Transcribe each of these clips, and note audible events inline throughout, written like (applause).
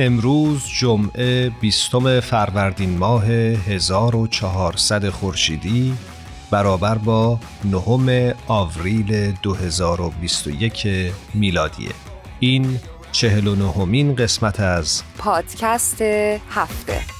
امروز جمعه بیستم فروردین ماه 1400 خورشیدی برابر با نهم آوریل 2021 میلادیه. این چهل و نهمین قسمت از پادکست هفته.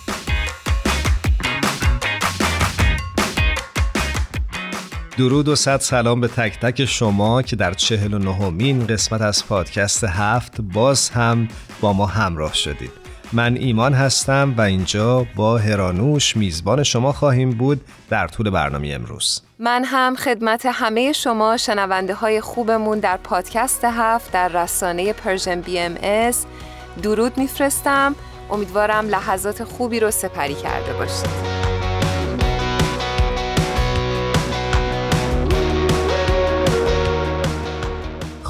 درود و صد سلام به تک تک شما که در چهل و نهمین قسمت از پادکست هفت باز هم با ما همراه شدید. من ایمان هستم و اینجا با هرانوش میزبان شما خواهیم بود در طول برنامه امروز. من هم خدمت همه شما شنونده های خوبمون در پادکست هفت در رسانه Persian BMS درود میفرستم. امیدوارم لحظات خوبی رو سپری کرده باشید.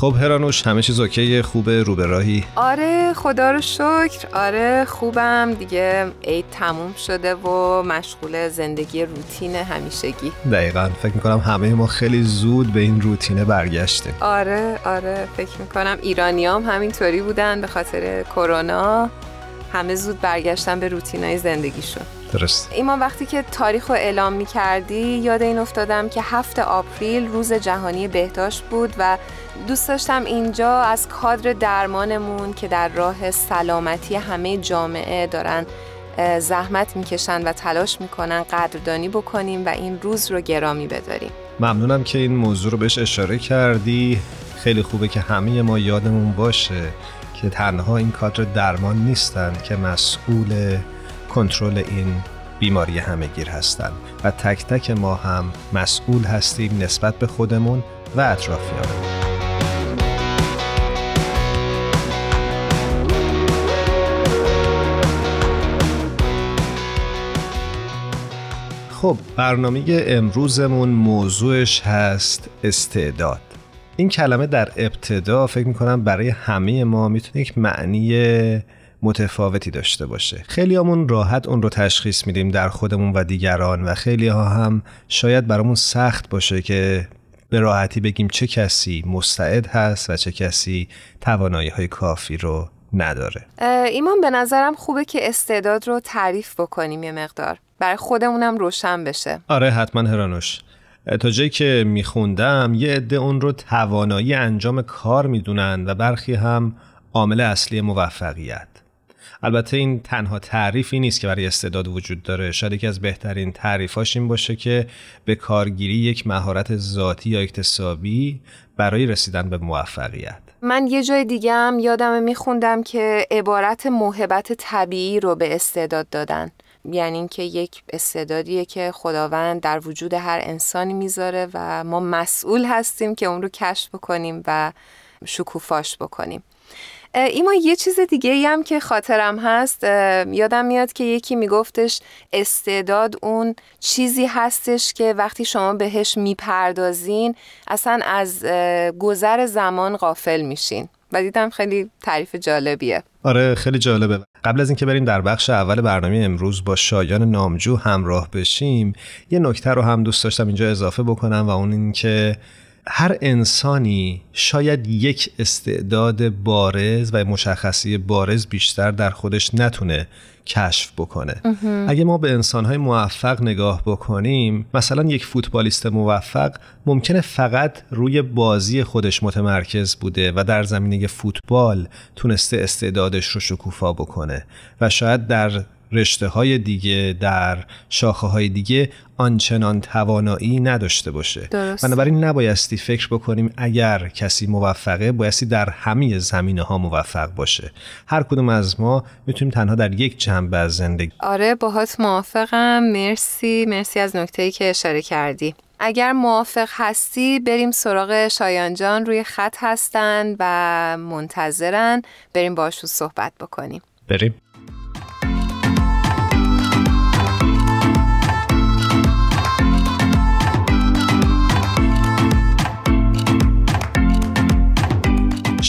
خب هرانوش همه چیز OK؟ خوبه رو به راهی؟ آره خدا رو شکر. آره خوبم دیگه. عید تموم شده و مشغول زندگی روتین همیشگی. دقیقا. فکر می‌کنم همه ما خیلی زود به این روتینه برگشتیم. آره آره. فکر می‌کنم ایرانیام همینطوری بودن به خاطر کرونا. همه زود برگشتن به روتینای زندگیشون. درست. ایمان وقتی که تاریخ رو اعلام می کردی یاد این افتادم که هفت آپریل روز جهانی بهداشت بود و دوست داشتم اینجا از کادر درمانمون که در راه سلامتی همه جامعه دارن زحمت می‌کشن و تلاش می‌کنن قدردانی بکنیم و این روز رو گرامی بداریم ممنونم که این موضوع رو بهش اشاره کردی. خیلی خوبه که همه ما یادمون باشه که تنها این کادر درمان نیستن که مسئول کنترل این بیماری همهگیر هستند و تک تک ما هم مسئول هستیم نسبت به خودمون و اطرافیانمون. خب برنامه امروزمون موضوعش هست استعداد. این کلمه در ابتدا فکر می‌کنم برای همه ما می‌تونه یک معنی متفاوتی داشته باشه. خیلی همون راحت اون رو تشخیص میدیم در خودمون و دیگران و خیلی ها هم شاید برامون سخت باشه که به راحتی بگیم چه کسی مستعد هست و چه کسی توانایی های کافی رو نداره. ایمان به نظرم خوبه که استعداد رو تعریف بکنیم یه مقدار. برای خودمونم روشن بشه. آره حتما هرانوش. تا جایی که میخوندم یه عده اون رو توانایی انجام کار می‌دونن و برخی هم عامل اصلی موفقیت. البته این تنها تعریفی نیست که برای استعداد وجود داره. شاید یکی از بهترین تعریفاش این باشه که به کارگیری یک مهارت ذاتی یا اکتسابی برای رسیدن به موفقیت. من یه جای دیگه هم یادم میخوندم که عبارت موهبت طبیعی رو به استعداد دادن. یعنی اینکه یک استعدادیه که خداوند در وجود هر انسانی می‌ذاره و ما مسئول هستیم که اون رو کشف بکنیم و شکوفاش بکنیم. ایما یه چیز دیگه ای هم که خاطرم هست یادم میاد که یکی میگفتش استعداد اون چیزی هستش که وقتی شما بهش می‌پردازین اصلا از گذر زمان غافل میشین. و دیدم خیلی تعریف جالبیه. آره خیلی جالبه. قبل از اینکه بریم در بخش اول برنامه امروز با شایان نامجو همراه بشیم یه نکته رو هم دوست داشتم اینجا اضافه بکنم و اون اینکه هر انسانی شاید یک استعداد بارز و مشخصی بارز بیشتر در خودش نتونه کشف بکنه. اگه ما به انسانهای موفق نگاه بکنیم مثلا یک فوتبالیست موفق ممکنه فقط روی بازی خودش متمرکز بوده و در زمینه فوتبال تونسته استعدادش رو شکوفا بکنه و شاید در رشته های دیگه در شاخه های دیگه آنچنان توانایی نداشته باشه. درست. بنابراین نبایستی فکر بکنیم اگر کسی موفقه بایستی در همه زمینه ها موفق باشه. هر کدوم از ما می‌تونیم تنها در یک جنبه از زندگی آره باهات موافقم. مرسی. مرسی از نکته که اشاره کردی. اگر موافق هستی بریم سراغ شایان جان. روی خط هستن و منتظرن. بریم باشون صحبت بکنیم. بریم.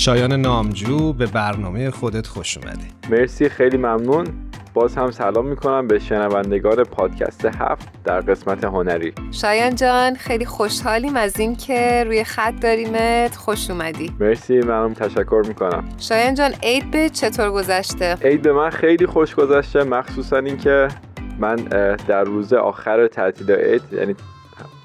شایان نامجو به برنامه خودت خوش اومدی. مرسی خیلی ممنون. باز هم سلام می‌کنم به شنوندگان پادکست هفت در قسمت هنری. شایان جان خیلی خوشحالیم از اینکه روی خط داریمت خوش اومدی. مرسی منم تشکر می‌کنم. شایان جان عید به چطور گذشته؟ عید به من خیلی خوش گذشته مخصوصا اینکه من در روز آخر تعطیل عید یعنی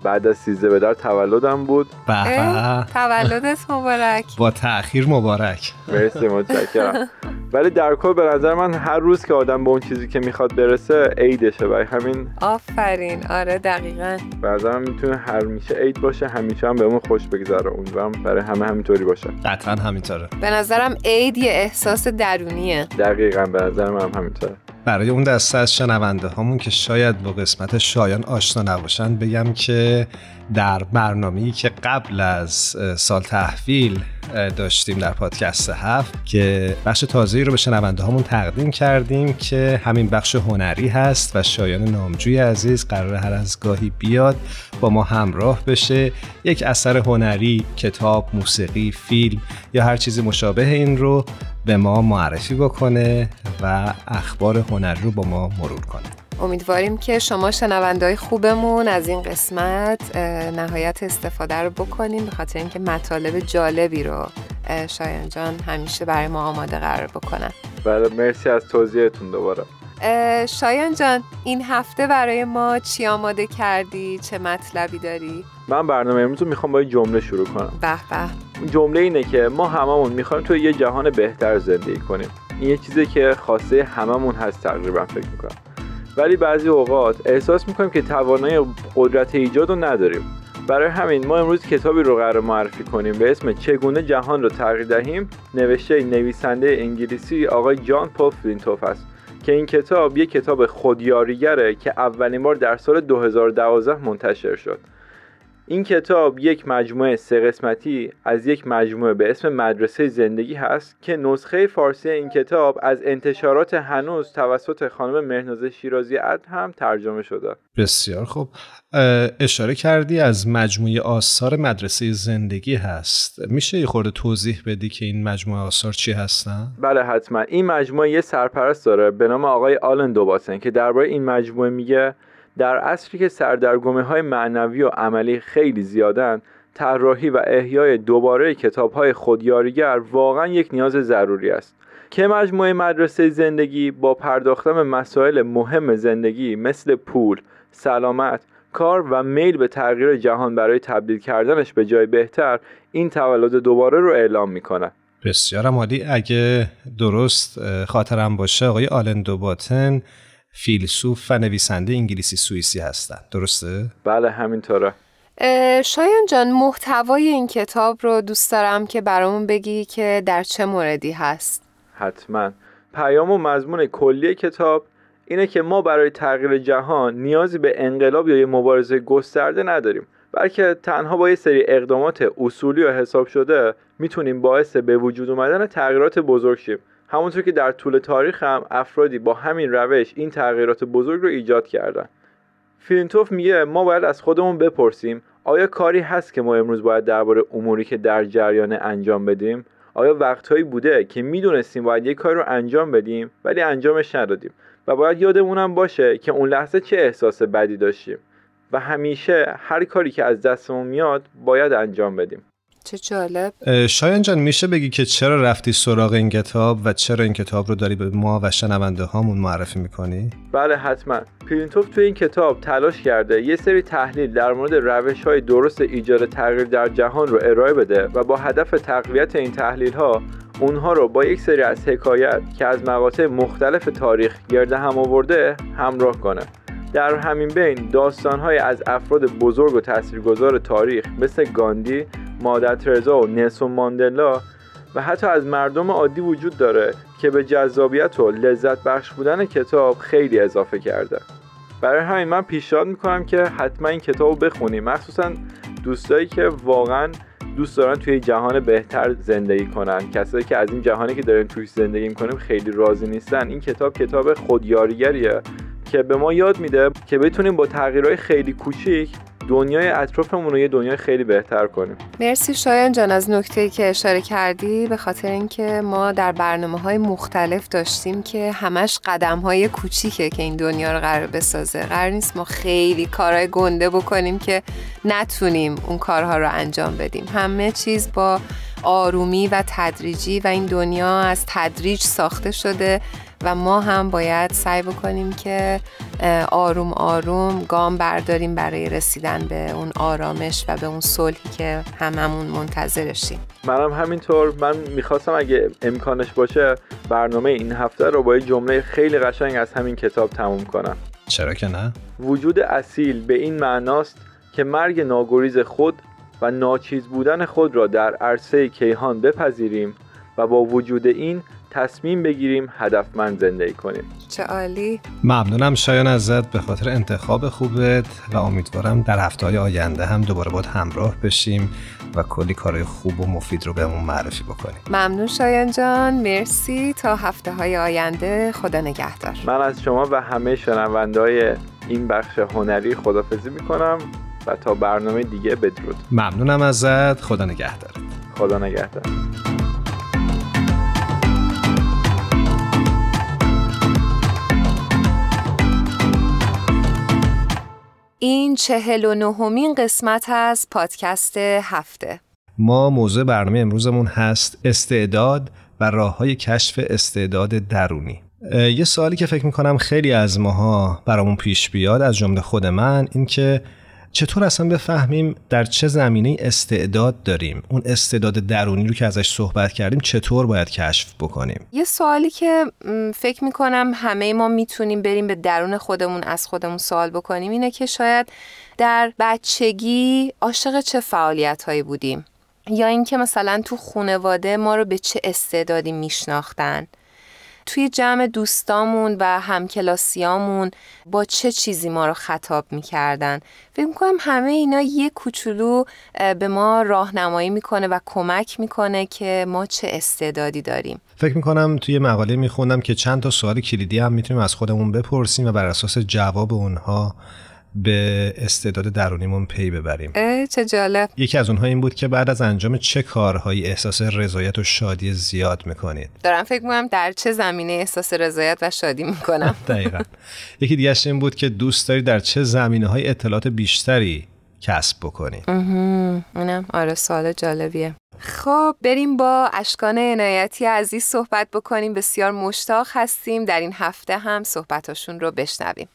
بعد از سیزده به در تولدم بود. به تولدت مبارک. با تأخیر مبارک. مرسی متشکرم. ولی در کل به نظر من هر روز که آدم به اون چیزی که می‌خواد برسه عیدشه. برای همین آفرین. آره دقیقا. به نظرم می‌تونه هر میشه عید باشه همیشه هم بهمون خوش بگذره. امیدوارم برای همه همینطوری باشه. قطعا همینطوره. به نظرم عید یه احساس درونیه. دقیقا به نظر من همینطوره. برای اون دسته از شنونده هامون که شاید با قسمت شایان آشنا نباشن بگم که در برنامه‌ای که قبل از سال تحویل داشتیم در پادکست هفت که بخش تازه‌ای رو به شنونده هامون تقدیم کردیم که همین بخش هنری هست و شایان نامجوی عزیز قرار هر از گاهی بیاد با ما همراه بشه. یک اثر هنری، کتاب، موسیقی، فیلم یا هر چیزی مشابه این رو به ما معرفی بکنه و اخبار هنری رو با ما مرور کنه. امیدواریم که شما شنوندهای خوبمون از این قسمت نهایت استفاده رو بکنیم به خاطر اینکه مطالب جالبی رو شایان جان همیشه برای ما آماده قرار بکنن. بله مرسی از توضیحتون دوباره. شایان جان این هفته برای ما چی آماده کردی؟ چه مطلبی داری؟ من برنامه امروز رو می‌خوام با این جمله شروع کنم. به به. جمله اینه که ما هممون می‌خوایم تو یه جهان بهتر زندگی کنیم. این یه چیزی که خواسته هممون هست تقریبا فکر می‌کنم. ولی بعضی اوقات احساس می‌کنیم که توانایی قدرت ایجاد رو نداریم. برای همین ما امروز کتابی رو قرار معرفی کنیم به اسم چگونه جهان رو تغییر دهیم. نوشته نویسنده انگلیسی آقای جان پول فلینتوف است که این کتاب یک کتاب خودیاریگره که اولین بار در سال 2012 منتشر شد. این کتاب یک مجموعه سه قسمتی از یک مجموعه به اسم مدرسه زندگی هست که نسخه فارسی این کتاب از انتشارات هنوز توسط خانم مهناز شیرازی عد هم ترجمه شده. بسیار خوب. اشاره کردی از مجموعه آثار مدرسه زندگی هست. میشه یه خورده توضیح بدی که این مجموعه آثار چی هستن؟ بله حتما. این مجموعه یه سرپرست داره به نام آقای آلن دوباتن که درباره این مجموعه میگه در عصری که سردرگمه های معنوی و عملی خیلی زیادن طراحی و احیای دوباره کتاب های خودیاریگر واقعا یک نیاز ضروری است. که مجموعه مدرسه زندگی با پرداختن مسائل مهم زندگی مثل پول، سلامت، کار و میل به تغییر جهان برای تبدیل کردنش به جای بهتر این تولد دوباره رو اعلام می‌کنه بسیار عالی. اگه درست خاطرم باشه آقای آلن دوباتن فیلسوف و نویسنده انگلیسی سوئیسی هستند. درسته؟ بله همینطوره. شایان جان محتوای این کتاب رو دوست دارم که برامون بگی که در چه موردی هست. حتما. پیام و مضمون کلی کتاب اینه که ما برای تغییر جهان نیازی به انقلاب یا یه مبارزه گسترده نداریم بلکه تنها با یه سری اقدامات اصولی و حساب شده می‌تونیم باعث به وجود اومدن تغییرات بزرگ شیم. همونطور که در طول تاریخ هم افرادی با همین روش این تغییرات بزرگ رو ایجاد کردن. فیلینتوف میگه ما باید از خودمون بپرسیم آیا کاری هست که ما امروز باید درباره اموری که در جریان انجام بدیم؟ آیا وقتهایی بوده که می‌دونستیم باید یک کاری رو انجام بدیم ولی انجامش ندادیم؟ و باید یادمونم باشه که اون لحظه چه احساس بدی داشتیم. و همیشه هر کاری که از دستمون میاد باید انجام بدیم. چه جالب. شایان جان میشه بگی که چرا رفتی سراغ این کتاب و چرا این کتاب رو داری به ما و شنونده هامون معرفی می‌کنی؟ بله حتما. پرینتوف توی این کتاب تلاش کرده یه سری تحلیل در مورد روش های درست ایجاد تغییر در جهان رو ارائه بده و با هدف تقویت این تحلیل ها اونها رو با یک سری از حکایت که از مقاطع مختلف تاریخ گرد هم آورده همراه کنه. در همین بین داستانهای از افراد بزرگ و تاثیرگذار تاریخ مثل گاندی، مادر ترزا و نلسون ماندلا و حتی از مردم عادی وجود داره که به جذابیت و لذت بخش بودن کتاب خیلی اضافه کرده. برای همین من پیشنهاد می‌کنم که حتما این کتاب رو بخونیم. مخصوصا دوستایی که واقعا دوست دارن توی جهان بهتر زندگی کنن. کسایی که از این جهانی که دارن توی زندگی می‌کنیم خیلی راضی نیستن. این کتاب کتاب خودیاریگریه که به ما یاد میده که بتونیم با تغییرهای خیلی کوچیک دنیای اطرافمون رو یه دنیای خیلی بهتر کنیم. مرسی شایان جان از نکته که اشاره کردی به خاطر اینکه ما در برنامه های مختلف داشتیم که همش قدم های کوچیکه که این دنیا رو قرار بسازه. قرار نیست ما خیلی کارهای گنده بکنیم که نتونیم اون کارها رو انجام بدیم. همه چیز با آرومی و تدریجی و این دنیا از تدریج ساخته شده. و ما هم باید سعی بکنیم که آروم آروم گام برداریم برای رسیدن به اون آرامش و به اون صلحی که هممون منتظرشیم منم همینطور. من می‌خواستم اگه امکانش باشه برنامه این هفته رو با یه جمله خیلی قشنگ از همین کتاب تموم کنم. چرا که نه؟ وجود اصیل به این معناست که مرگ ناگریز خود و ناچیز بودن خود را در عرصه کیهان بپذیریم و با وجود این تصمیم بگیریم هدفمند زندگی کنیم. چه عالی. ممنونم شایان ازت به خاطر انتخاب خوبت و امیدوارم در هفته های آینده هم دوباره باید همراه بشیم و کلی کارهای خوب و مفید رو بهمون معرفی بکنیم ممنون شایان جان. مرسی. تا هفته های آینده خدا نگهدار. من از شما و همه شنونده این بخش هنری خدافزی می‌کنم و تا برنامه دیگه بدرود. ممنونم ازت. خدا نگهدارت. خدا نگهدار. این چهل و نهمین قسمت از پادکست هفته. ما موضوع برنامه امروزمون هست استعداد و راه های کشف استعداد درونی. یه سوالی که فکر می‌کنم خیلی از ماها برامون پیش بیاد از جمله خود من این که چطور اصلا بفهمیم در چه زمینه استعداد داریم؟ اون استعداد درونی رو که ازش صحبت کردیم چطور باید کشف بکنیم؟ یه سوالی که فکر می‌کنم همه ما می‌تونیم بریم به درون خودمون از خودمون سوال بکنیم اینه که شاید در بچگی عاشق چه فعالیت هایی بودیم؟ یا اینکه مثلا تو خونواده ما رو به چه استعدادی میشناختن؟ توی جمع دوستامون و همکلاسیامون با چه چیزی ما رو خطاب می‌کردن؟ فکر می‌کنم همه اینا یه کوچولو به ما راهنمایی می‌کنه و کمک می‌کنه که ما چه استعدادی داریم. فکر می‌کنم توی مقاله میخوندم که چند تا سوال کلیدی هم می‌تونیم از خودمون بپرسیم و بر اساس جواب اونها به استعداد درونیمون پی ببریم. چه جالب. یکی از اونها این بود که بعد از انجام چه کارهایی احساس رضایت و شادی زیاد می‌کنید؟ دارم فکر می‌کنم در چه زمینه احساس رضایت و شادی می‌کنم. (laughs) دقیقا. یکی دیگه این بود که دوست داری در چه زمینه های اطلاعات بیشتری کسب بکنی؟ اونم آره سوال جالبیه. خب بریم با اشکان عنایتی عزیز صحبت بکنیم. بسیار مشتاق هستیم. در این هفته هم صحبتاشون رو بشنویم.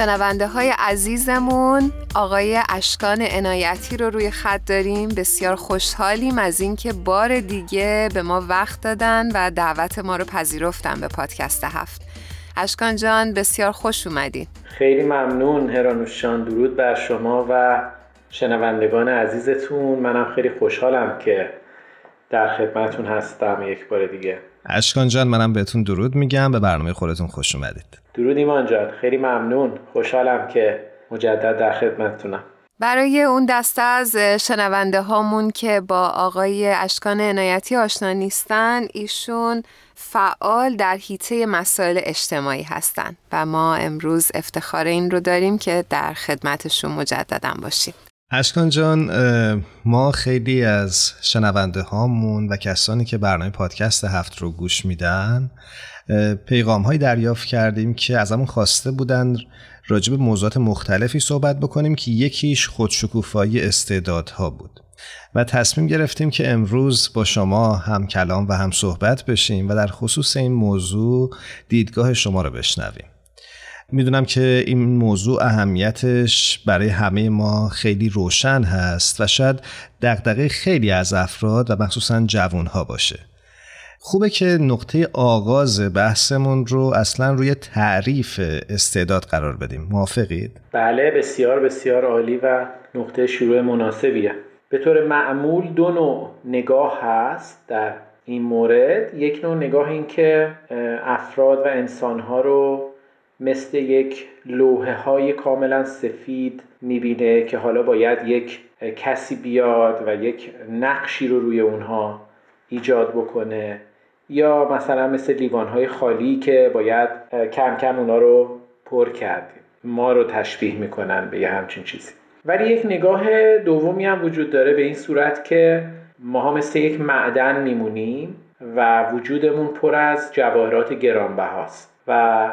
شنونده های عزیزمون آقای اشکان عنایتی رو روی خط داریم. بسیار خوشحالیم از اینکه بار دیگه به ما وقت دادن و دعوت ما رو پذیرفتن به پادکست هفت. اشکان جان بسیار خوش اومدین خیلی ممنون هرانوشان درود بر شما و شنوندگان عزیزتون. منم خیلی خوشحالم که در خدمتون هستم یک بار دیگه. اشکان جان منم بهتون درود میگم به برنامه خودتون خوش اومدید. درود ایمان جان. خیلی ممنون. خوشحالم که مجدد در خدمتتونم. برای اون دسته از شنونده هامون که با آقای اشکان عنایتی آشنا نیستن ایشون فعال در حیطه مسائل اجتماعی هستند و ما امروز افتخار این رو داریم که در خدمتشون مجددا باشیم. اشکان جان ما خیلی از شنونده هامون و کسانی که برنامه پادکست هفت رو گوش میدن پیغام های دریافت کردیم که از همون خواسته بودن راجب موضوعات مختلفی صحبت بکنیم که یکیش خودشکوفایی استعدادها بود. و تصمیم گرفتیم که امروز با شما هم کلام و هم صحبت بشیم و در خصوص این موضوع دیدگاه شما رو بشنویم. می‌دونم که این موضوع اهمیتش برای همه ما خیلی روشن هست و شاید دقدقه خیلی از افراد و مخصوصا جوانها باشه. خوبه که نقطه آغاز بحثمون رو اصلا روی تعریف استعداد قرار بدیم. موافقید؟ بله بسیار بسیار عالی و نقطه شروع مناسبیه. به طور معمول دو نوع نگاه هست در این مورد. یک نوع نگاه این که افراد و انسانها رو مثل یک لوحه های کاملا سفید می‌بینه که حالا باید یک کسی بیاد و یک نقشی رو روی اونها ایجاد بکنه. یا مثلا مثل لیوان های خالی که باید کم کم اونا رو پر کرد ما رو تشبیه می‌کنن به یه همچین چیزی. ولی یک نگاه دومی هم وجود داره به این صورت که ماها مثل یک معدن میمونیم و وجودمون پر از جواهرات گرانبهاست. و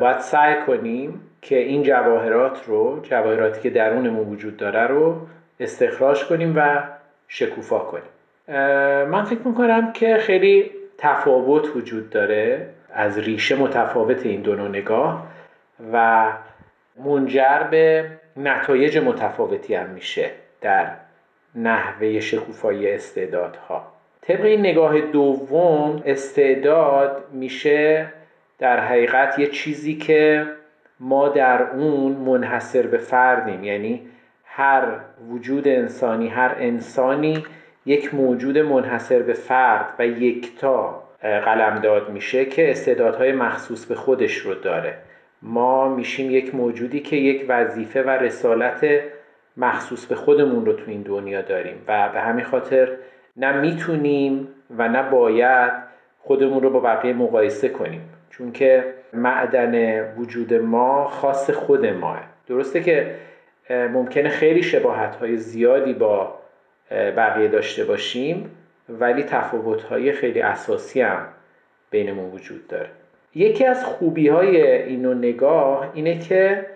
باید سعی کنیم که این جواهرات رو جواهراتی که درونمون وجود داره رو استخراج کنیم و شکوفا کنیم. من فکر می‌کنم که خیلی تفاوت وجود داره از ریشه متفاوت این دو نگاه و منجر به نتایج متفاوتی هم میشه در نحوه شکوفایی استعدادها. طبق این نگاه دوم استعداد میشه در حقیقت یه چیزی که ما در اون منحصر به فردیم. یعنی هر وجود انسانی هر انسانی یک موجود منحصر به فرد و یکتا قلمداد میشه که استعدادهای مخصوص به خودش رو داره. ما میشیم یک موجودی که یک وظیفه و رسالت مخصوص به خودمون رو تو این دنیا داریم و به همین خاطر نه می‌تونیم و نه باید خودمون رو با بقیه مقایسه کنیم. چون که معدن وجود ما خاص خود ماه. درسته که ممکنه خیلی شباهت های زیادی با بقیه داشته باشیم ولی تفاوت های خیلی اساسی هم بینمون وجود داره. یکی از خوبی های اینو نگاه اینه که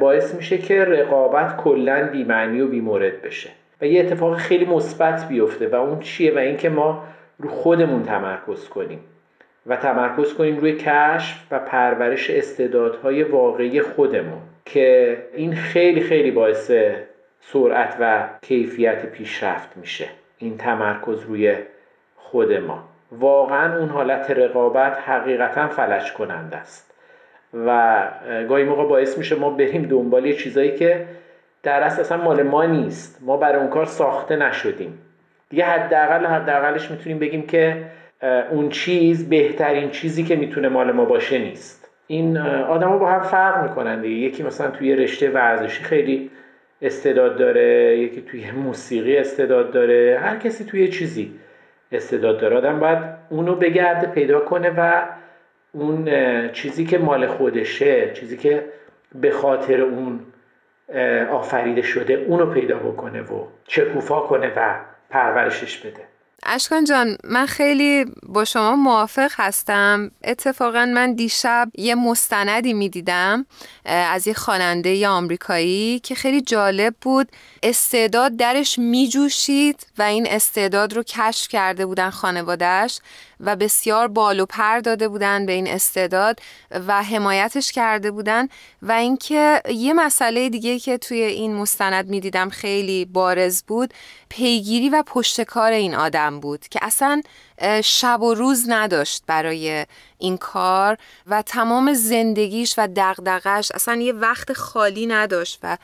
باعث میشه که رقابت کلا بیمعنی و بیمورد بشه و یه اتفاق خیلی مثبت بیفته و اون چیه و اینکه ما رو خودمون تمرکز کنیم. و تمرکز کنیم روی کشف و پرورش استعدادهای واقعی خودمون که این خیلی خیلی باعث سرعت و کیفیت پیشرفت میشه این تمرکز روی خود ما. واقعا اون حالت رقابت حقیقتا فلج کننده است. و گاهی موقع باعث میشه ما بریم دنبال یه چیزایی که در اصل اصلا مال ما نیست. ما برای اون کار ساخته نشدیم. دیگه حداقل حداقلش می‌تونیم بگیم که اون چیز بهترین چیزی که می‌تونه مال ما باشه نیست. این آدما با هم فرق می‌کنن دیگه. یکی مثلا توی رشته ورزشی خیلی استعداد داره یکی توی موسیقی استعداد داره. هر کسی توی چیزی استعداد داره. آدم باید اونو بگرده پیدا کنه و اون چیزی که مال خودشه چیزی که به خاطر اون آفریده شده اونو پیدا بکنه و چکوفا کنه و پرورشش بده. اشکان جان من خیلی با شما موافق هستم. اتفاقا من دیشب یه مستندی می‌دیدم از یه خواننده آمریکایی که خیلی جالب بود. استعداد درش میجوشید و این استعداد رو کشف کرده بودن خانوادهش و بسیار بال و پر داده بودن به این استعداد و حمایتش کرده بودن و اینکه یه مسئله دیگه که توی این مستند می‌دیدم خیلی بارز بود پیگیری و پشتکار این آدم بود که اصلا شب و روز نداشت برای این کار و تمام زندگیش و دغدغش اصلا یه وقت خالی نداشت و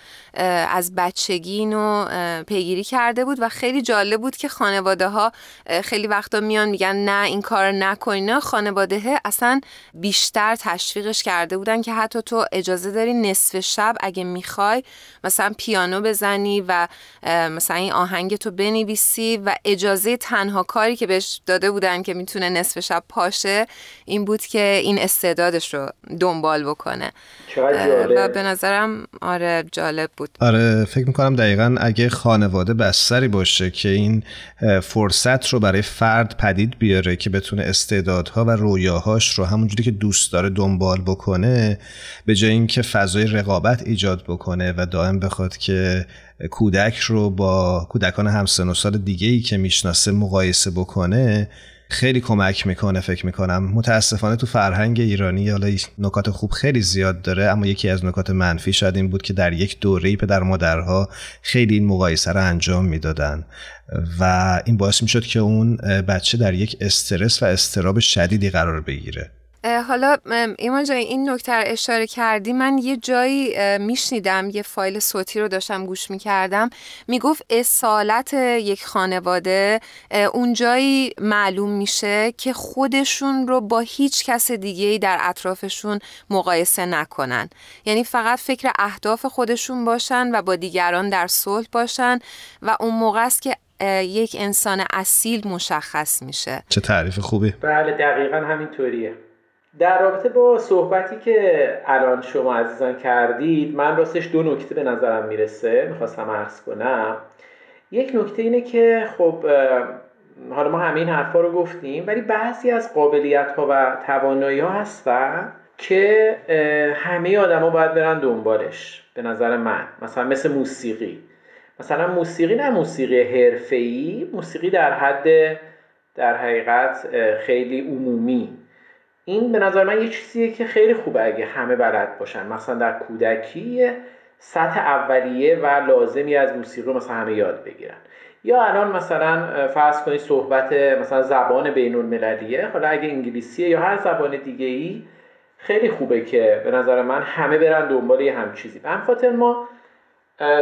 از بچگی اینو پیگیری کرده بود و خیلی جالب بود که خانواده ها خیلی وقتا میان میگن نه این کار نکنی خانواده اصلا بیشتر تشویقش کرده بودن که حتی تو اجازه داری نصف شب اگه می‌خوای مثلا پیانو بزنی و مثلا این آهنگ تو بنویسی و اجازه تنها کاری که بهش داده شده بودن که می‌تونه نصف شب پاشه این بود که این استعدادش رو دنبال بکنه. و به نظرم آره جالب بود. آره فکر می‌کنم دقیقا اگه خانواده بستری باشه که این فرصت رو برای فرد پدید بیاره که بتونه استعدادها و رویاهاش رو همونجوری که دوست داره دنبال بکنه به جای اینکه فضای رقابت ایجاد بکنه و دائم بخواد که کودک رو با کودکان همسن و سال دیگه ای که می‌شناسه مقایسه بکنه خیلی کمک می‌کنه فکر می‌کنم. متاسفانه تو فرهنگ ایرانی حالا نکات خوب خیلی زیاد داره اما یکی از نکات منفی شاید این بود که در یک دوره پدر مادرها خیلی این مقایسه رو انجام می‌دادن و این باعث می‌شد که اون بچه در یک استرس و استراب شدیدی قرار بگیره. حالا ایمان جای این نکته اشاره کردی من یه جایی میشنیدم یه فایل صوتی رو داشتم گوش می‌کردم می‌گفت اصالت یک خانواده اون جایی معلوم میشه که خودشون رو با هیچ کس دیگه در اطرافشون مقایسه نکنن. یعنی فقط فکر اهداف خودشون باشن و با دیگران در صلح باشن و اون موقع است که یک انسان اصیل مشخص میشه. چه تعریف خوبی. بله دقیقا همینطوریه. در رابطه با صحبتی که الان شما عزیزان کردید من راستش دو نکته به نظرم می‌رسه می‌خواستم عرض کنم. یک نکته اینه که خب حالا ما همین حرفا رو گفتیم ولی بعضی از قابلیت ها و توانایی ها هستن که همه آدما باید برن دنبالش به نظر من. مثلا مثل موسیقی. مثلا موسیقی نه موسیقی حرفه‌ای موسیقی در حد در حقیقت خیلی عمومی. این به نظر من یه چیزیه که خیلی خوبه اگه همه بلد باشن. مثلا در کودکی سطح اولیه و لازمی از موسیقی رو مثلا همه یاد بگیرن. یا الان مثلا فرض کنید صحبت مثلا زبان بین المللیه حالا اگه انگلیسیه یا هر زبان دیگه ای خیلی خوبه که به نظر من همه برن دنبال یه هم چیزی به خاطر ما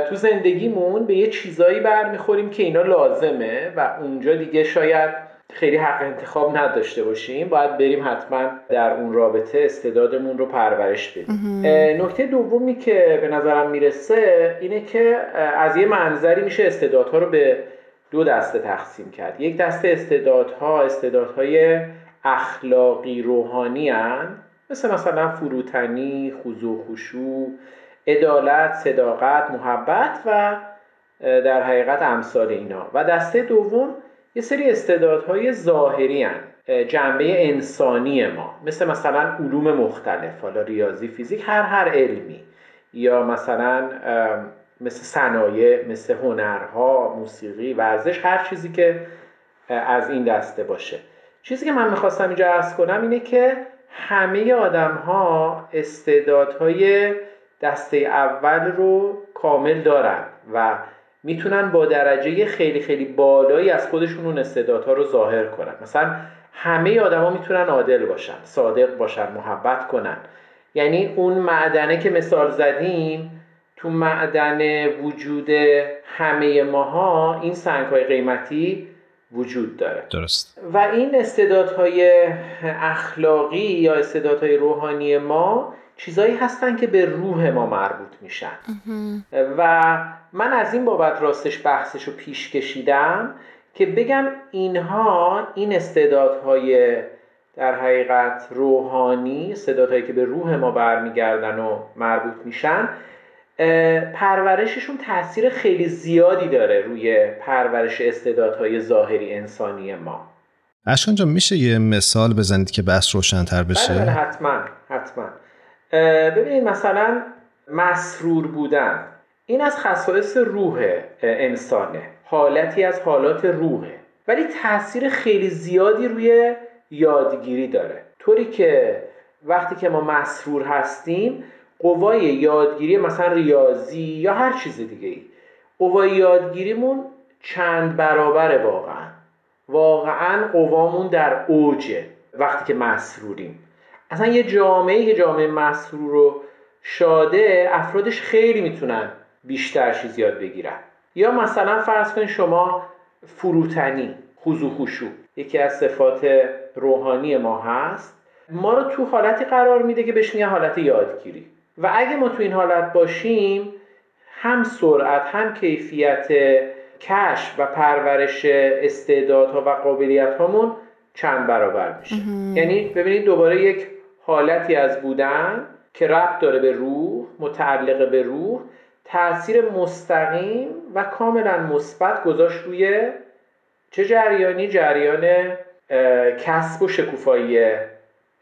تو زندگیمون به یه چیزایی برمیخوریم که اینا لازمه و اونجا دیگه شاید خیلی حق انتخاب نداشته باشیم باید بریم حتما در اون رابطه استعدادمون رو پرورش بدیم. نکته دومی که به نظرم می‌رسه اینه که از یه منظری میشه استعدادها رو به دو دسته تقسیم کرد. یک دسته استعدادها استعدادهای اخلاقی روحانی هن. مثل مثلا فروتنی، خضوع خشوع، عدالت، صداقت، محبت و در حقیقت امثال اینا. و دسته دوم یه سری استعدادهای ظاهری هن. جنبه انسانی ما. مثل مثلا علوم مختلف حالا ریاضی فیزیک هر هر علمی. یا مثلا مثل صنایع مثل هنرها موسیقی ورزش هر چیزی که از این دسته باشه. چیزی که من می‌خواستم اینجا ارز کنم اینه که همه آدم ها استعدادهای دسته اول رو کامل دارن و می‌تونن با درجه خیلی خیلی بالایی از خودشون اون استعدادها رو ظاهر کنن. مثلا همه آدما می‌تونن عادل باشن صادق باشن محبت کنن. یعنی اون معدنه که مثال زدیم تو معدن وجود همه ماها این سنگ های قیمتی وجود داره. درست. و این استعدادهای اخلاقی یا استعدادهای روحانی ما چیزایی هستن که به روح ما مربوط میشن. و من از این بابت راستش بحثش رو پیش کشیدم که بگم اینها این استعدادهای در حقیقت روحانی استعدادهایی که به روح ما برمیگردن و مربوط میشن پرورششون تاثیر خیلی زیادی داره روی پرورش استعدادهای ظاهری انسانی ما. اشکان جان میشه یه مثال بزنید که بحث روشنتر بشه؟ بله, بله، حتما حتما. ببینید مثلا مسرور بودن این از خصایص روح انسانه حالتی از حالات روحه. ولی تاثیر خیلی زیادی روی یادگیری داره. طوری که وقتی که ما مسرور هستیم قوای یادگیری مثلا ریاضی یا هر چیز دیگه ای قوای یادگیریمون چند برابره واقعا. واقعا قوامون در اوجه وقتی که مسروریم. اصلا یه جامعه که جامعه مسرور رو شاده افرادش خیلی می‌تونن بیشتر چیز یاد بگیرن. یا مثلا فرض کنید شما فروتنی خضوع خشوع یکی از صفات روحانی ما هست. ما رو تو حالتی قرار میده که بهش حالت یادگیری. و اگه ما تو این حالت باشیم هم سرعت هم کیفیت کشف و پرورش استعدادها و قابلیت هامون چند برابر میشه. یعنی ببینید دوباره یک حالتی از بودن که ربط داره به روح متعلق به روح تاثیر مستقیم و کاملا مثبت گذاشت روی چه جریانی؟ جریان کسب و شکوفایی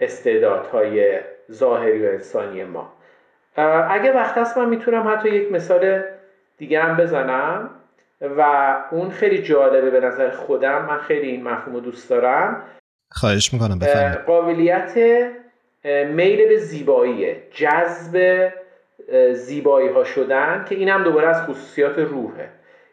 استعدادهای ظاهری و انسانی ما. اگه وقت هست من می‌تونم حتی یک مثال دیگه هم بزنم. و اون خیلی جالبه به نظر خودم. من خیلی این مفهوم رو دوست دارم. خواهش می‌کنم بفرمایید. قابلیت میل به زیبایی جذب زیبایی ها شدن که این هم دوباره از خصوصیات روحه.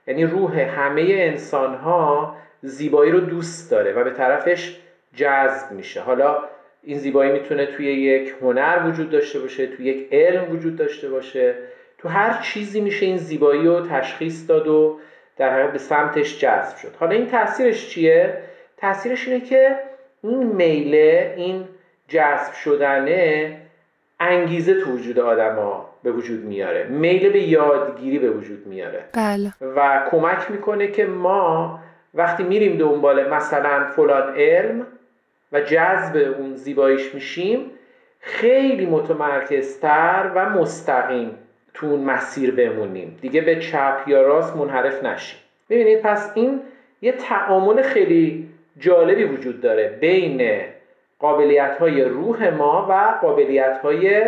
یعنی روح همه انسان ها زیبایی رو دوست داره و به طرفش جذب میشه. حالا این زیبایی می‌تونه توی یک هنر وجود داشته باشه توی یک علم وجود داشته باشه. تو هر چیزی میشه این زیبایی رو تشخیص داد و در حقیقت به سمتش جذب شد. حالا این تاثیرش چیه؟ تاثیرش اینه که این میله این جذب شدنه انگیزه تو وجود آدما به وجود میاره. میل به یادگیری به وجود میاره. بله. و کمک می‌کنه که ما وقتی میریم دنبال مثلا فلان علم و جذب اون زیباییش میشیم خیلی متمرکزتر و مستقیم تو اون مسیر بمونیم. دیگه به چپ یا راست منحرف نشیم. ببینید پس این یه تعامل خیلی جالبی وجود داره بین قابلیت های روح ما و قابلیت های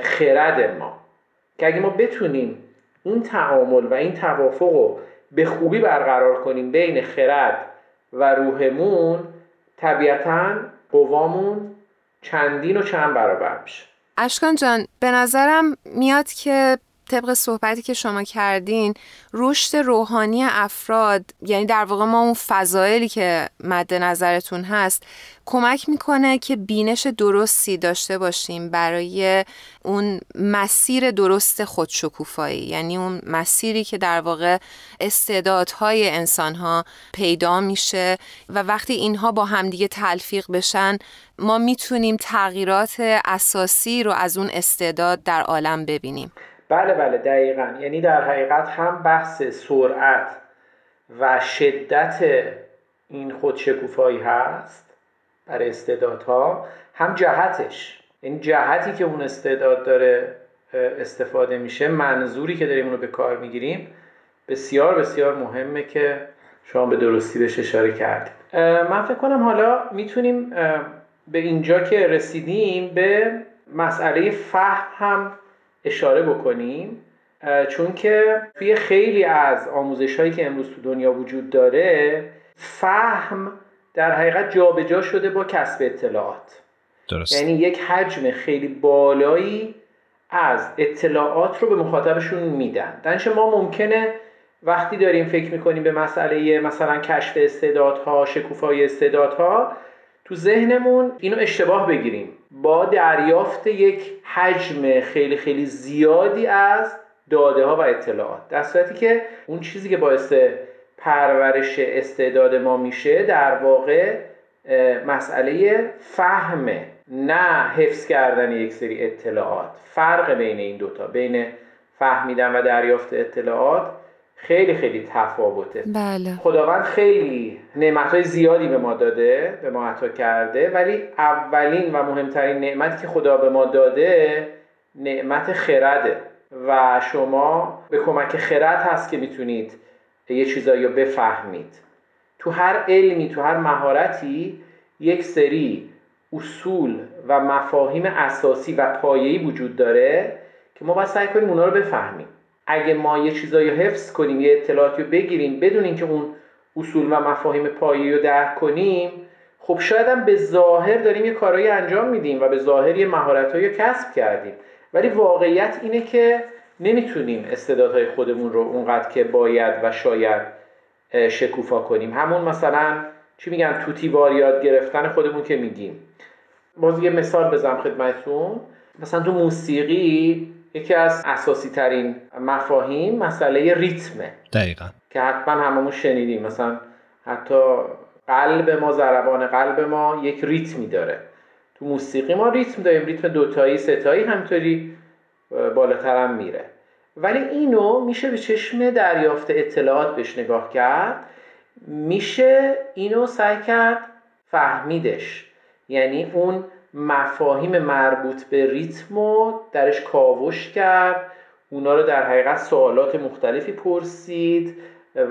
خرد ما. که اگه ما بتونیم این تعامل و این توافق رو به خوبی برقرار کنیم بین خرد و روحمون طبیعتا قوامون چندین و چند برابر میشه. اشکان جان به نظرم میاد که طبق صحبتی که شما کردین رشد روحانی افراد یعنی در واقع ما اون فضایلی که مد نظرتون هست کمک می‌کنه که بینش درستی داشته باشیم برای اون مسیر درست خودشکوفایی. یعنی اون مسیری که در واقع استعدادهای انسانها پیدا میشه و وقتی اینها با همدیگه تلفیق بشن ما می‌تونیم تغییرات اساسی رو از اون استعداد در عالم ببینیم. بله بله دقیقا. یعنی در حقیقت هم بحث سرعت و شدت این خودشکوفایی هست برای استعدادها هم جهتش. این جهتی که اون استعداد داره استفاده میشه منظوری که داریم اونو به کار می‌گیریم بسیار بسیار مهمه که شما به درستی بهش اشاره کردید. من فکر کنم حالا می‌تونیم به اینجا که رسیدیم به مسئله فهم هم اشاره بکنیم چون که توی خیلی از آموزش هایی که امروز تو دنیا وجود داره فهم در حقیقت جابجا شده با کسب اطلاعات. درست. یعنی یک حجم خیلی بالایی از اطلاعات رو به مخاطبشون میدن. دانش ما ممکنه وقتی داریم فکر می‌کنیم به مسئله مثلا کشف استعدادها شکوفای استعدادها تو ذهنمون اینو اشتباه بگیریم. با دریافت یک حجم خیلی خیلی زیادی از داده ها و اطلاعات. در صورتی که اون چیزی که باعث پرورش استعداد ما میشه در واقع مسئله فهمه نه حفظ کردن یک سری اطلاعات. فرق بین این دوتا بین فهمیدن و دریافت اطلاعات خیلی خیلی تفاوته. بله. خداوند خیلی نعمت زیادی به ما داده به ما عطا کرده ولی اولین و مهمترین نعمتی که خدا به ما داده نعمت خرده. و شما به کمک خرد هست که می‌تونید یه چیزایی رو بفهمید. تو هر علمی تو هر مهارتی یک سری اصول و مفاهیم اساسی و پایه‌ای وجود داره که ما باید سعی کنیم اونا رو بفهمیم. اگه ما یه چیزایی حفظ کنیم یه اطلاعاتی رو بگیریم بدون اینکه اون اصول و مفاهیم پایه‌ای رو درک کنیم خب شاید هم به ظاهر داریم یه کارایی انجام میدیم و به ظاهر یه مهارتایی رو کسب کردیم. ولی واقعیت اینه که نمی‌تونیم استعدادهای خودمون رو اونقدر که باید و شاید شکوفا کنیم. همون مثلا چی میگن؟ توتی یاد گرفتن خودمون که میگیم. باز یه مثال بزنم خدمتتون. مثلا تو موسیقی یکی از اساسی ترین مفاهیم مسئله ریتمه. دقیقا. که حتما هممون شنیدیم. مثلا حتی قلب ما ضربان قلب ما یک ریتمی داره. تو موسیقی ما ریتم داریم. ریتم دوتایی ستایی همطوری بالاتر هم میره. ولی اینو میشه به چشم دریافت اطلاعات بهش نگاه کرد. میشه اینو سعی کرد فهمیدش. یعنی اون مفاهیم مربوط به ریتم درش کاوش کرد. اونا رو در حقیقت سوالات مختلفی پرسید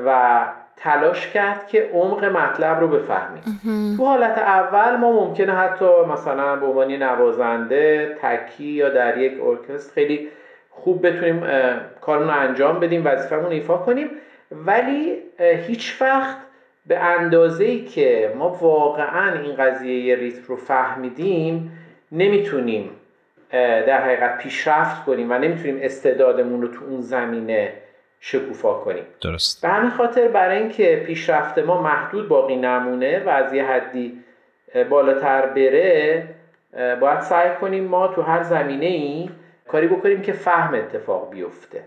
و تلاش کرد که عمق مطلب رو بفهمیم. تو حالت اول ما ممکنه حتی مثلا به عنوان نوازنده تکی یا در یک ارکستر خیلی خوب بتونیم کارمون رو انجام بدیم وظیفمون ایفا کنیم. ولی هیچ وقت به اندازه ای که ما واقعا این قضیه ریتم رو فهمیدیم نمی‌تونیم در حقیقت پیشرفت کنیم و نمی‌تونیم استعدادمون رو تو اون زمینه شکوفا کنیم. درست. به همین خاطر برای اینکه پیشرفت ما محدود باقی نمونه و از یه حدی بالاتر بره باید سعی کنیم ما تو هر زمینه ای کاری بکنیم که فهم اتفاق بیفته.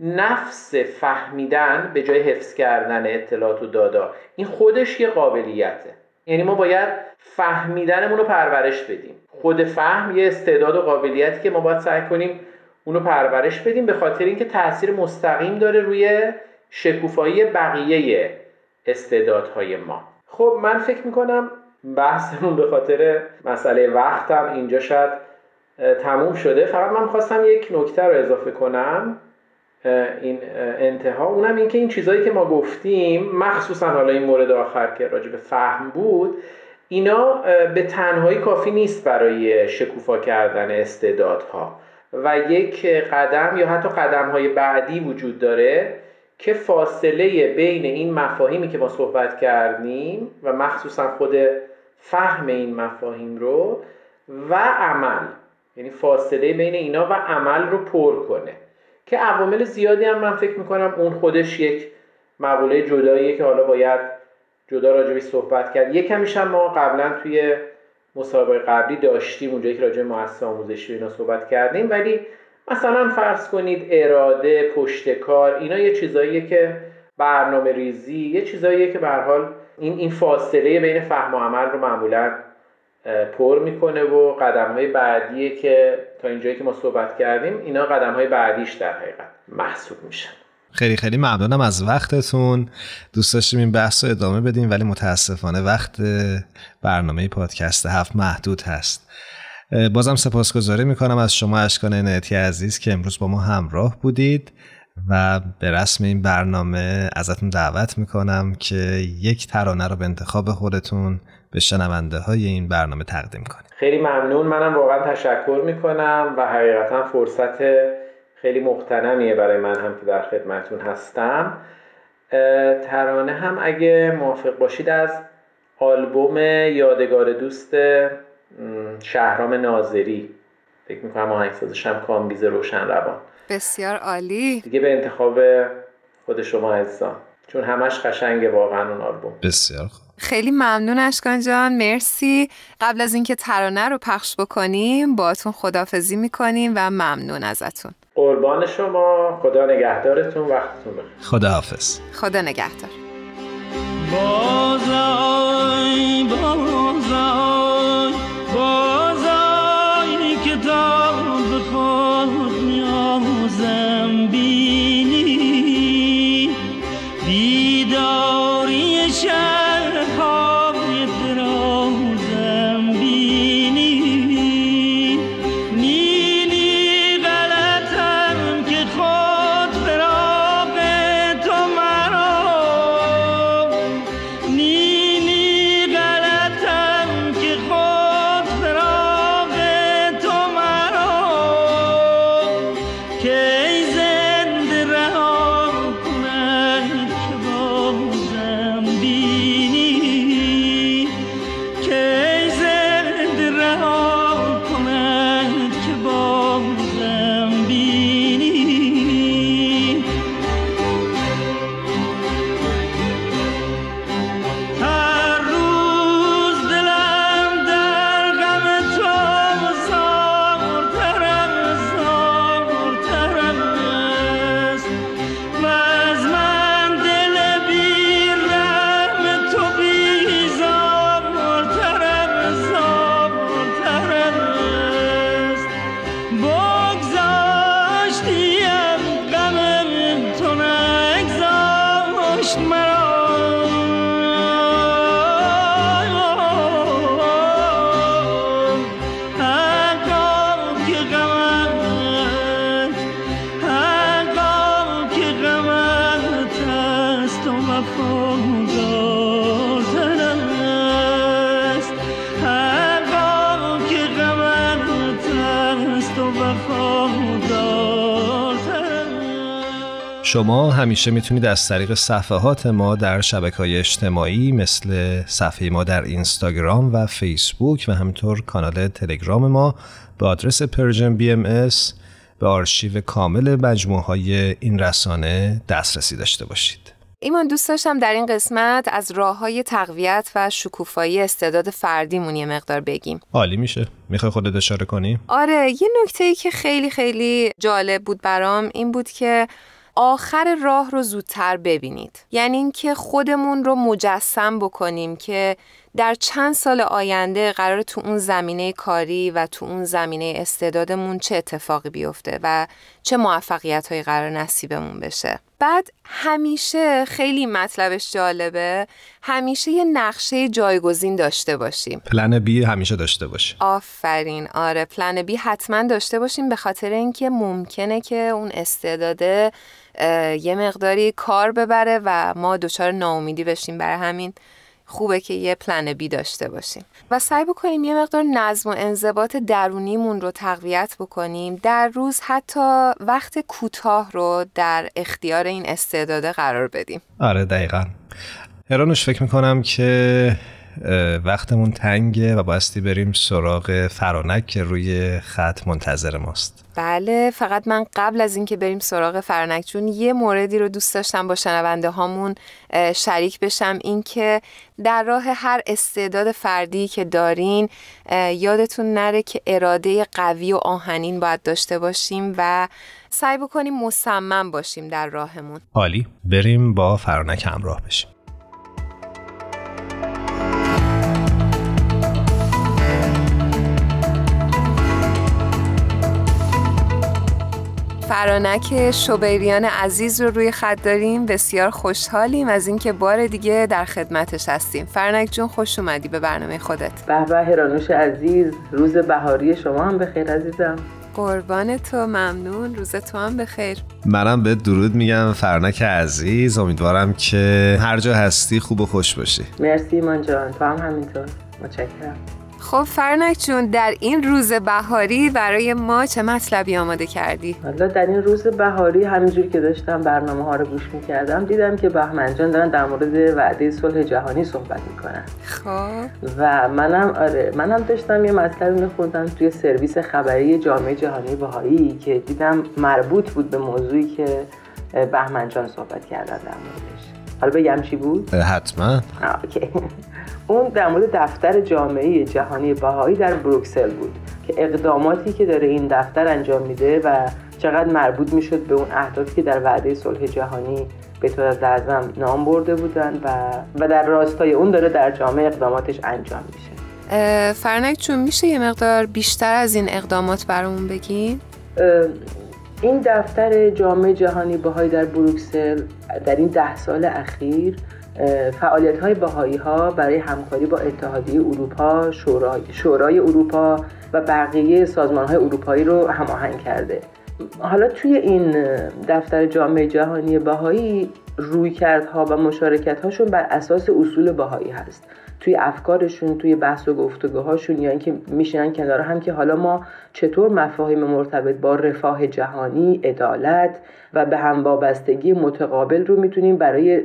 نفس فهمیدن به جای حفظ کردن اطلاعات و دادا این خودش یه قابلیته. یعنی ما باید فهمیدنمون رو پرورش بدیم. خود فهم یه استعداد و قابلیتی که ما باید سعی کنیم اونو پرورش بدیم به خاطر اینکه تاثیر مستقیم داره روی شکوفایی بقیه استعدادهای ما. خب من فکر می‌کنم بحثمون به خاطر مسئله وقتم اینجا شاید تموم شده. فقط من خواستم یک نکته رو اضافه کنم. این انتها. اونم این که این چیزهایی که ما گفتیم مخصوصا حالا این مورد آخر که راجع به فهم بود اینا به تنهایی کافی نیست برای شکوفا کردن استعدادها. و یک قدم یا حتی قدم های بعدی وجود داره که فاصله بین این مفاهیمی که ما صحبت کردیم و مخصوصا خود فهم این مفاهیم رو و عمل. یعنی فاصله بین اینا و عمل رو پر کنه. که عوامل زیادی هم من فکر می‌کنم اون خودش یک مقوله جداییه که حالا باید جدا راجبی صحبت کرد. یکمیش هم ما قبلا توی مسابقه قبلی داشتیم اونجایی که راجع مؤسسه آموزشی اینا صحبت کردیم. ولی مثلا فرض کنید اراده پشت کار اینا یه چیزاییه که برنامه ریزی یه چیزاییه که به حال این این فاصله بین فهم و عمل رو معمولا پر می‌کنه و قدم های بعدیه که تا اینجایی که ما صحبت کردیم اینا قدم های بعدیش در حقیقت محسوب میشن. خیلی خیلی ممنونم از وقتتون. دوست داشتیم این بحث رو ادامه بدیم ولی متاسفانه وقت برنامه پادکست هفت محدود هست. بازم سپاسگزاری می‌کنم از شما اشکان عنایتی عزیز که امروز با ما همراه بودید و به رسم این برنامه ازتون دعوت می‌کنم که یک ترانه رو به انتخاب خودتون به شنونده های این برنامه تقدیم کنید خیلی ممنون. منم واقعا تشکر می‌کنم و حقیقتا فرصت خیلی مختنمیه برای من هم که در خدمتون هستم. ترانه هم اگه موافق باشید از آلبوم یادگار دوست شهرام ناظری. فکر می‌کنم آهنگسازش هم کامبیز روشن روان بسیار عالی. دیگه به انتخاب خود شما عزیزان. چون همش قشنگه واقعا اون آلبوم. بسیار خوب. خیلی ممنون اشکان جان. مرسی. قبل از اینکه ترانه رو پخش بکنیم باتون خدافزی می‌کنیم و ممنون ازتون. قربان شما. خدا نگهدارتون. وقتتون بخیر. خدا نگهدار. بازای بازای شما همیشه می‌تونید از طریق صفحات ما در شبکه های اجتماعی مثل صفحه ما در اینستاگرام و فیسبوک و همینطور کانال تلگرام ما به آدرس Persian BMS به آرشیو کامل مجموعه های این رسانه دسترسی داشته باشید. ایمان دوست داشتم در این قسمت از راه های تقویت و شکوفایی استعداد فردیمون یه مقدار بگیم. عالی میشه. می‌خوای خودت اشاره کنی؟ آره یه نکته ای که خیلی خیلی جالب بود برام این بود که آخر راه رو زودتر ببینید. یعنی اینکه خودمون رو مجسم بکنیم که در چند سال آینده قرار تو اون زمینه کاری و تو اون زمینه استعدادمون چه اتفاقی بیفته و چه موفقیت هایی قرار نصیبمون بشه. بعد همیشه خیلی مطلبش جالبه همیشه یه نقشه جایگزین داشته باشیم. پلن بی همیشه داشته باشیم آفرین. آره پلن بی حتما داشته باشیم به خاطر اینکه ممکنه که اون استعداده یه مقداری کار ببره و ما دچار ناامیدی بشیم. برای همین خوبه که یه پلن بی داشته باشیم. و سعی بکنیم یه مقدار نظم و انضباط درونیمون رو تقویت بکنیم. در روز حتی وقت کوتاه رو در اختیار این استعداده قرار بدیم. آره دقیقا. هرانوش فکر می‌کنم که وقتمون تنگه و باستی بریم سراغ فرانک که روی خط منتظر ماست. بله فقط من قبل از اینکه بریم سراغ فرانک جون یه موردی رو دوست داشتم با شنونده هامون شریک بشم. اینکه در راه هر استعداد فردی که دارین یادتون نره که اراده قوی و آهنین باید داشته باشیم و سعی بکنیم مصمم باشیم در راهمون. عالی بریم با فرانک همراه بشیم. فرانک شوبیریان عزیز رو روی خط داریم. بسیار خوشحالیم از اینکه بار دیگه در خدمتش هستیم. فرانک جون خوش اومدی به برنامه خودت. به به هرانوش عزیز روز بهاری شما هم بخیر عزیزم. قربان تو ممنون. روز تو هم بخیر. منم به درود میگم فرنک عزیز. امیدوارم که هر جا هستی خوب و خوش باشی. مرسی ایمان جان تو هم همینطور. متشکرم. خب فرنک جون در این روز بهاری برای ما چه مطلبی آماده کردی؟ حالا در این روز بهاری همینجوری که داشتم برنامه ها رو گوش می‌کردم دیدم که بهمن جان دارن در مورد وعده صلح جهانی صحبت می‌کنن. خب. و منم آره منم داشتم یه مطلبی میخوندم توی سرویس خبری جامعه جهانی بهایی که دیدم مربوط بود به موضوعی که بهمن جان صحبت کردن در موردش. حالا بگم چی بود؟ حتما. اوکی. اون در مورد دفتر جامعه جهانی بهایی در بروکسل بود که اقداماتی که داره این دفتر انجام میده و چقدر مربوط می‌شد به اون اهدافی که در وعده صلح جهانی به طور از لازم نام برده بودن و, و در راستای اون داره در جامعه اقداماتش انجام میشه فرنک چون میشه یه مقدار بیشتر از این اقدامات برامون بگین؟ این دفتر جامعه جهانی بهایی در بروکسل در این ده سال اخیر فعالیت های بهایی ها برای همکاری با اتحادیه اروپا، شورای, شورای اروپا و بقیه سازمان های اروپایی رو هماهنگ کرده. حالا توی این دفتر جامعه جهانی بهایی رویکردها و مشارکت هاشون بر اساس اصول بهایی هست. توی افکارشون توی بحث و گفتگوهاشون یا اینکه میشینن کنار هم که حالا ما چطور مفاهیم مرتبط با رفاه جهانی عدالت و به هم وابستگی متقابل رو می‌تونیم برای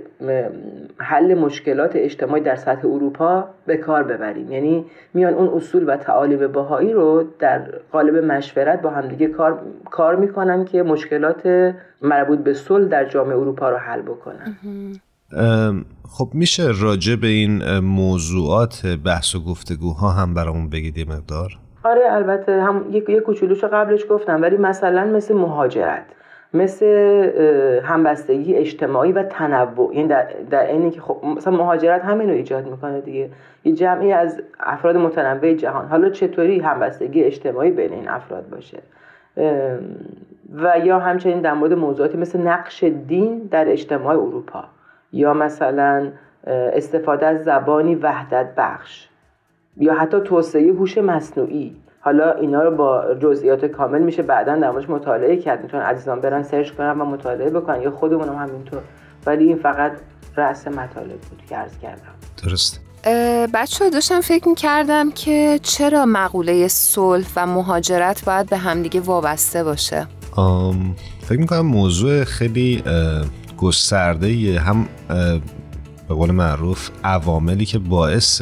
حل مشکلات اجتماعی در سطح اروپا به کار ببریم. یعنی میان اون اصول و تعالیم بهایی رو در قالب مشورت با همدیگه کار کار می‌کنن که مشکلات مربوط به صلح در جامعه اروپا رو حل بکنن. خب میشه راجع به این موضوعات بحث و گفتگوها هم برامون بگید یه مقدار؟ آره البته هم یک یک کوچولوشو قبلش گفتم ولی مثلا مثل مهاجرت مثل همبستگی اجتماعی و تنوع. یعنی در, در اینی که خب مثلا مهاجرت همین رو ایجاد می‌کنه دیگه. یه جمعی از افراد متنوع جهان. حالا چطوری همبستگی اجتماعی بین این افراد باشه؟ و یا همچنین در مورد موضوعاتی مثل نقش دین در اجتماع اروپا. یا مثلا استفاده از زبانی وحدت بخش. یا حتی توسعه هوش مصنوعی. حالا اینا رو با جزئیات کامل میشه بعدا در موردش مطالعه کرد. می‌تونن عزیزان برن سرچ کنن و مطالعه بکنن. یا خودمون هم همینطور. ولی این فقط رأس مطالب بود که عرض کردم. درست بچه داشتم فکر می‌کردم که چرا مقوله صلح و مهاجرت باید به همدیگه وابسته باشه؟ آم، فکر می‌کنم موضوع خیلی گسترده هم به قول معروف عواملی که باعث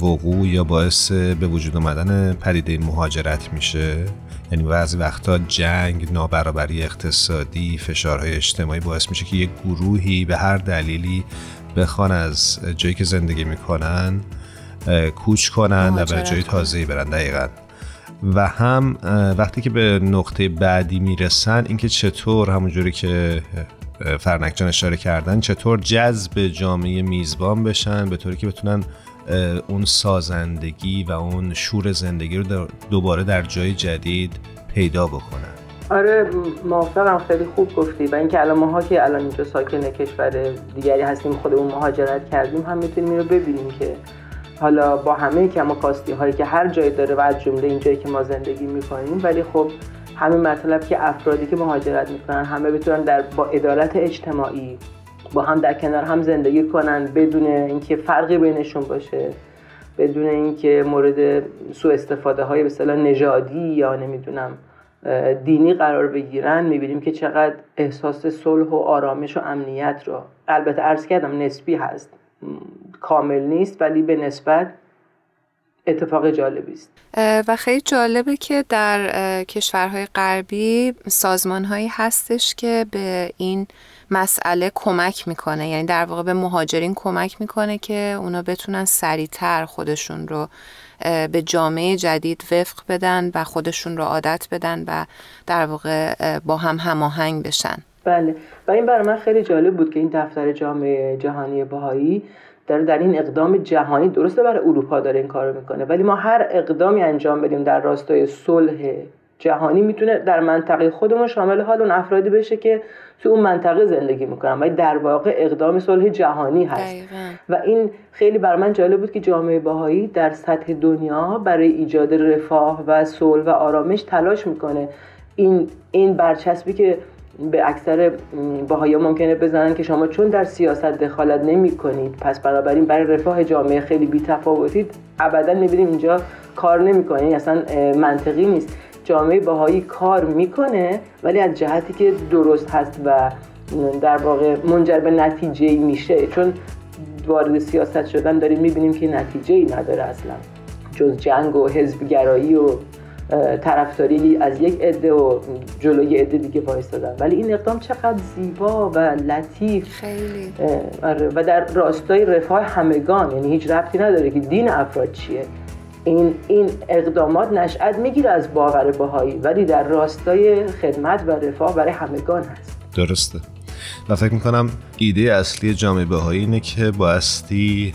وقوع یا باعث به وجود آمدن پدیده مهاجرت میشه یعنی بعضی وقتا جنگ، نابرابری اقتصادی، فشارهای اجتماعی باعث میشه که یک گروهی به هر دلیلی بخوان از جایی که زندگی می‌کنن کوچ کنن و به جای. تازه‌ای برن دقیقا و هم وقتی که به نقطه بعدی می‌رسن اینکه چطور همونجوری که فرنک جان اشاره کردن چطور جذب جامعه میزبان بشن؟ به طوری که بتونن اون سازندگی و اون شور زندگی رو دوباره در جای جدید پیدا بکنن؟ آره موافقم خیلی خوب گفتی و اینکه الان ماها که الان اینجا ساکن کشور دیگری هستیم خودمون مهاجرت کردیم هم می‌تونیم اینو ببینیم که حالا با همه کم و کاستی هایی که هر جایی داره و از جمله این جایی که ما زندگی می‌کنیم ولی خب همین مطلب که افرادی که مهاجرت می‌کنن همه بتونن در با عدالت اجتماعی با هم در کنار هم زندگی کنن بدون اینکه فرقی بینشون باشه بدون اینکه مورد سوء استفاده های به نژادی یا نمی‌دونم دینی قرار بگیرن. می‌بینیم که چقدر احساس صلح و آرامش و امنیت رو البته عرض کردم نسبی هست. کامل نیست ولی به نسبت اتفاق جالبی است. و خیلی جالبه که در کشورهای غربی سازمانهایی هستش که به این مسئله کمک می‌کنه. یعنی در واقع به مهاجرین کمک می‌کنه که اونا بتونن سریعتر خودشون رو به جامعه جدید وفق بدن و خودشون رو عادت بدن و در واقع با هم هماهنگ بشن. بله. و این برای من خیلی جالب بود که این دفتر جامعه جهانی بهایی داره در این اقدام جهانی درسته برای اروپا داره این کارو می‌کنه ولی ما هر اقدامی انجام بدیم در راستای صلح جهانی می‌تونه در منطقه خودمون شامل حال اون افرادی بشه که تو اون منطقه زندگی می‌کنن ولی در واقع اقدام صلح جهانی هست دقیقاً. و این خیلی بر من جالب بود که جامعه بهایی در سطح دنیا برای ایجاد رفاه و صلح و آرامش تلاش می‌کنه این این برچسبی که به اکثر بهایی ممکنه بزنن که شما چون در سیاست دخالت نمی کنید پس بنابراین برای رفاه جامعه خیلی بی تفاوتید ابدا می‌بینیم اینجا کار نمی‌کنه این اصلا اه، منطقی نیست. جامعه بهایی کار می‌کنه ولی از جهتی که درست هست و در واقع منجر به نتیجه میشه. چون وارد سیاست شدن داریم می‌بینیم که نتیجه ای نداره اصلا. جز جنگ و حزبگرایی و طرفداری از یک عده و جلوی عده دیگه وایستادن. ولی این اقدام چقدر زیبا و لطیف. خیلی. آره. و در راستای رفاه همگان یعنی هیچ ربطی نداره که دین افراد چیه. این این اقدامات نشأت می‌گیره از باور بهایی ولی در راستای خدمت و رفاه برای همگان هست. درسته. و فکر می‌کنم ایده اصلی جامعه بهایی اینه که بایستی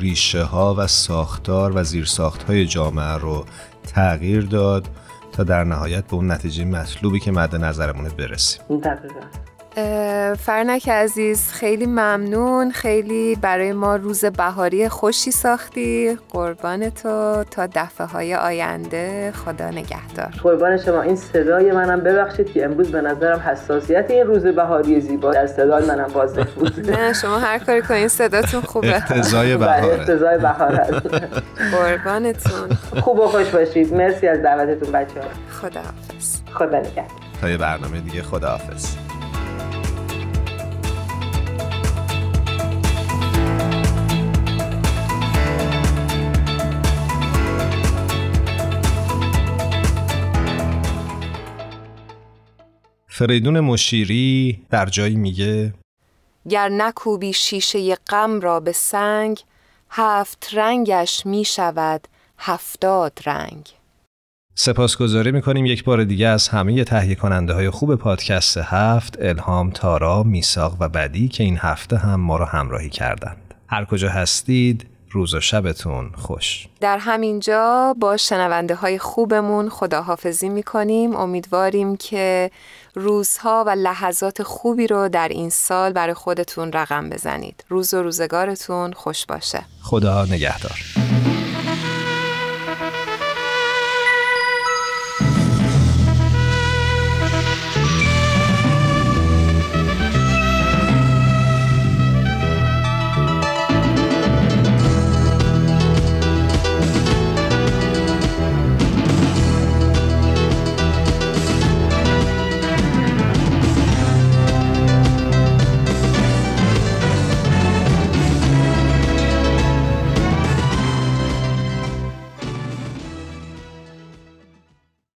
ریشه ها و ساختار و زیر های جامعه رو تغییر داد تا در نهایت به اون نتیجه مطلوبی که مد نظرمونه برسیم. دقیقا. فرنک عزیز خیلی ممنون. خیلی برای ما روز بهاری خوشی ساختی. قربان تو. تا دفعه های آینده. خدا نگهدار. قربان شما. این صدای منم ببخشید که امروز به نظرم حساسیت این روز بهاری زیبا در صدای منم واضح بود. (laughs) نه شما هر کاری کنین صداتون خوبه. اقتضای بهاره. (laughs) اقتضای بهار هست قربانتون. خوب و خوش باشید. مرسی از دعوتتون بچه ها خدا حافظ خدا نگهدار. تا یه برنامه دیگه خداحافظ. فریدون مشیری در جایی میگه گر نکوبی شیشه غم را به سنگ هفت رنگش می شود هفتاد رنگ. سپاسگزاری می‌کنیم یک بار دیگه از همه تهیه کننده های خوب پادکست هفت الهام تارا میساق و بدی که این هفته هم ما رو همراهی کردند. هر کجا هستید روز و شبتون خوش. در همینجا با شنونده های خوبمون خداحافظی می‌کنیم. امیدواریم که روزها و لحظات خوبی رو در این سال برای خودتون رقم بزنید. روز و روزگارتون خوش باشه. خدا نگهدار.